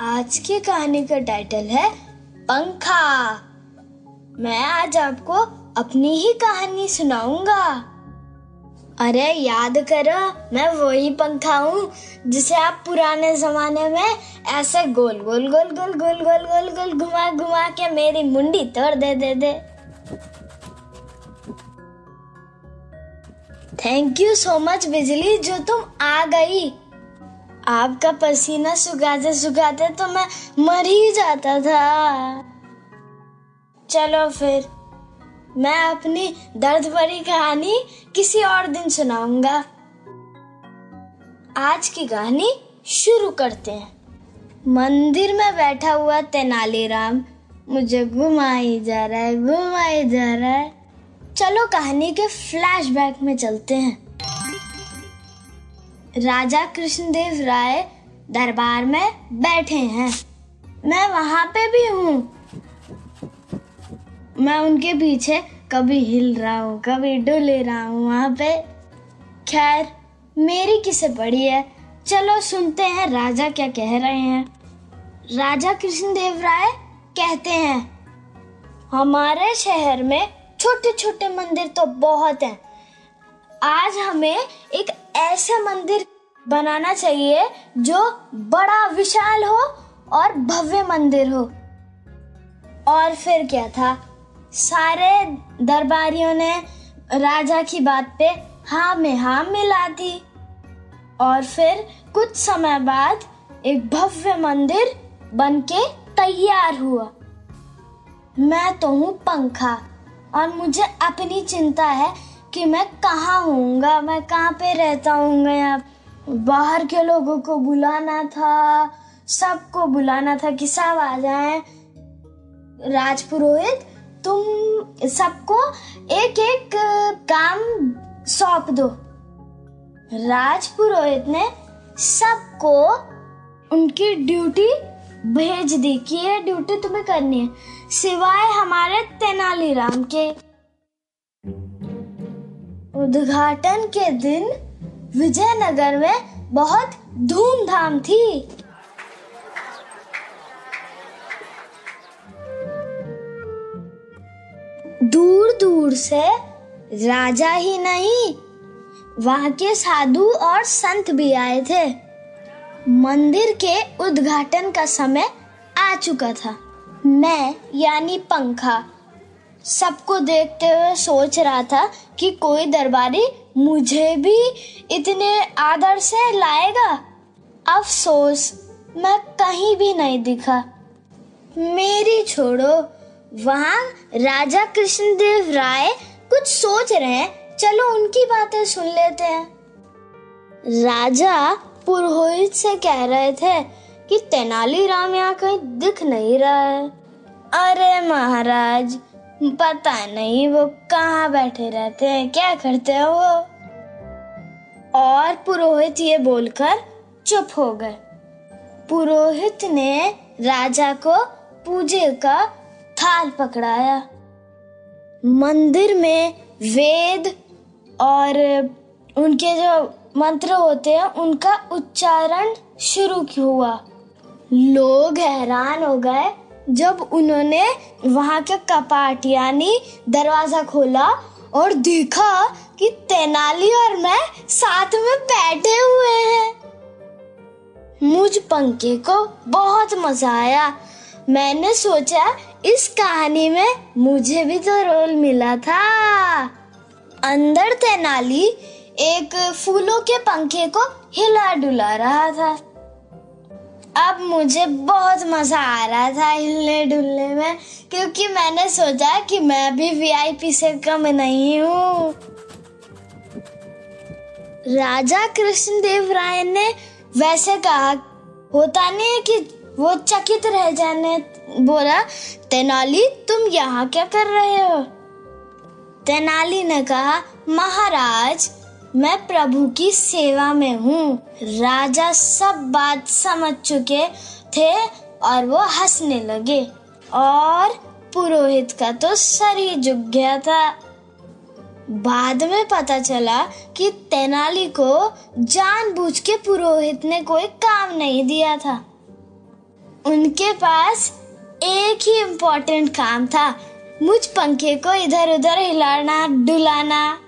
आज की कहानी का टाइटल है पंखा। मैं आज आपको अपनी ही कहानी सुनाऊँगा। अरे याद करो, मैं वही पंखा हूँ जिसे आप पुराने जमाने में ऐसे गोल गोल गोल गोल गोल गोल गोल गोल घुमा घुमा के मेरी मुंडी तोड़ दे दे दे। Thank you so much Bijli, जो तुम आ गई। आपका पसीना सुखाते सुखाते तो मैं मर ही जाता था। चलो फिर, मैं अपनी दर्द भरी कहानी किसी और दिन सुनाऊँगा। आज की कहानी शुरू करते हैं। मंदिर में बैठा हुआ तेनालीराम मुझे घुमाई जा रहा है, घुमाई जा रहा है। चलो कहानी के फ्लैशबैक में चलते हैं। राजा कृष्णदेव राय दरबार में बैठे हैं। मैं वहाँ पे भी हूँ। मैं उनके पीछे कभी हिल रहा हूँ, कभी डुल रहा हूँ, वहाँ पे। खैर, मेरी किसे पड़ी है? चलो सुनते हैं राजा क्या कह रहे हैं। राजा कृष्णदेव राय कहते हैं, हमारे शहर में छोटे छोटे मंदिर तो बहुत हैं। आज हमें एक ऐसा मंदिर बनाना चाहिए जो बड़ा विशाल हो और भव्य मंदिर हो। और फिर क्या था? सारे दरबारियों ने राजा की बात पे हाँ में हाँ मिला दी। और फिर कुछ समय बाद एक भव्य मंदिर बनके तैयार हुआ। मैं तो हूँ पंखा और मुझे अपनी चिंता है कि मैं कहाँ होऊँगा? मैं कहाँ पे रहता हूँ यहाँ? बाहर के लोगों को बुलाना था, सबको बुलाना था कि सब आ जाएँ। राजपुरोहित, तुम सबको एक एक काम सौंप दो। राजपुरोहित ने सबको उनकी ड्यूटी भेज दी कि ये ड्यूटी तुम्हें करनी है। सिवाय हमारे तेनालीराम के। उद्घाटन के दिन विजयनगर में बहुत धूमधाम थी। दूर दूर से राजा ही नहीं, वहाँ के साधु और संत भी आए थे। मंदिर के उद्घाटन का समय आ चुका था। मैं यानी पंखा सबको देखते हुए सोच रहा था कि कोई दरबारी मुझे भी इतने आदर से लाएगा। अफसोस, मैं कहीं भी नहीं दिखा। मेरी छोड़ो, वहाँ राजा कृष्णदेव राय कुछ सोच रहे हैं। चलो उनकी बातें सुन लेते हैं। राजा पुरोहित से कह रहे थे कि तेनालीराम यहाँ कहीं दिख नहीं रहा है। अरे महाराज पता नहीं वो कहाँ बैठे रहते हैं, क्या करते हैं वो? और पुरोहित ये बोलकर चुप हो गए। पुरोहित ने राजा को पूजे का थाल पकड़ाया। मंदिर में वेद और उनके जो मंत्र होते हैं, उनका उच्चारण शुरू हुआ? लोग हैरान हो गए जब उन्होंने वहाँ के कपाट यानी दरवाज़ा खोला और देखा कि तेनाली और मैं साथ में बैठे हुए हैं। मुझ पंखे को बहुत मज़ा आया। मैंने सोचा, इस कहानी में मुझे भी तो रोल मिला था। अंदर तेनाली एक फूलों के पंखे को हिला डुला रहा था। अब मुझे बहुत मज़ा आ रहा था हिलने डुलने में, क्योंकि मैंने सोचा कि मैं भी वीआईपी से कम नहीं हूँ। राजा कृष्णदेव राय ने वैसे कहा, होता नहीं है कि वो चकित रह जाने, बोला, तेनाली, तुम यहाँ क्या कर रहे हो? तेनाली ने कहा, महाराज मैं प्रभु की सेवा में हूँ। राजा सब बात समझ चुके थे और वो हंसने लगे। और पुरोहित का तो सर ही झुक गया था। बाद में पता चला कि तेनाली को जानबूझ के पुरोहित ने कोई काम नहीं दिया था। उनके पास एक ही इम्पोर्टेंट काम था। मुझ पंखे को इधर उधर हिलाना, डुलाना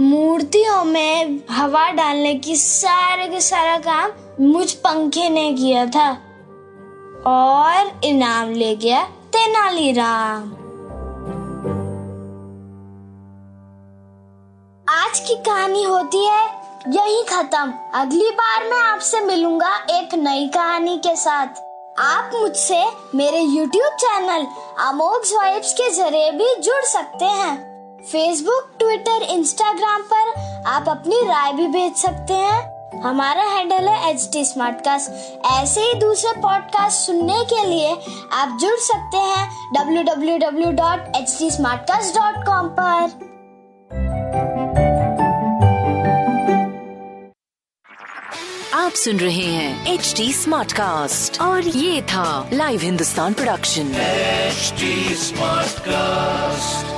मूर्तियों में हवा डालने की सारे का सारा काम मुझ पंखे ने किया था। और इनाम ले गया तेनालीराम आज की कहानी होती है यही खत्म। अगली बार मैं आपसे मिलूँगा एक नई कहानी के साथ। आप मुझसे मेरे YouTube चैनल अमोघ वाइब्स के ज़रिए भी जुड़ सकते हैं। फेसबुक ट्विटर इंस्टाग्राम पर आप अपनी राय भी भेज सकते हैं। हमारा हैंडल है एच टी ऐसे ही दूसरे पॉडकास्ट सुनने के लिए आप जुड़ सकते हैं www.htsmartcast.com पर। आप सुन रहे हैं एच डी स्मार्ट कास्ट और ये था live Hindustan production smart cast